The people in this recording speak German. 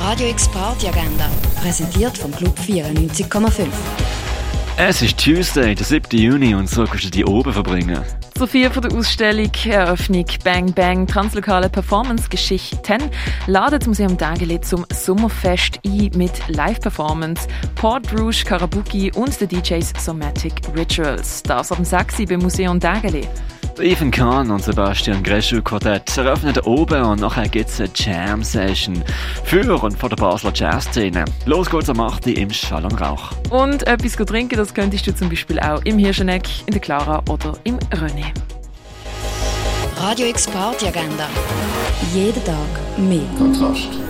Radio X Party Agenda, präsentiert vom Club 94,5. Es ist Tuesday, der 7. Juni, und so kannst du die oben verbringen. Zu vier von der Ausstellung Eröffnung Bang Bang Translokale Performance Geschichten ladet das Museum Dageli zum Sommerfest ein mit Live-Performance, Port Rouge Karabuki und den DJs Somatic Rituals. Das dem 6. beim Museum Dageli. Ethan Kahn und Sebastian Greschu Quartett eröffnen oben und nachher gibt es eine Jam-Session für und von der Basler Jazz-Szene. Los geht's am 8. im Schall und Rauch. Und etwas trinken, das könntest du zum Beispiel auch im Hirscheneck, in der Clara oder im René. Radio X Party Agenda. Jeden Tag mehr. Kontrast.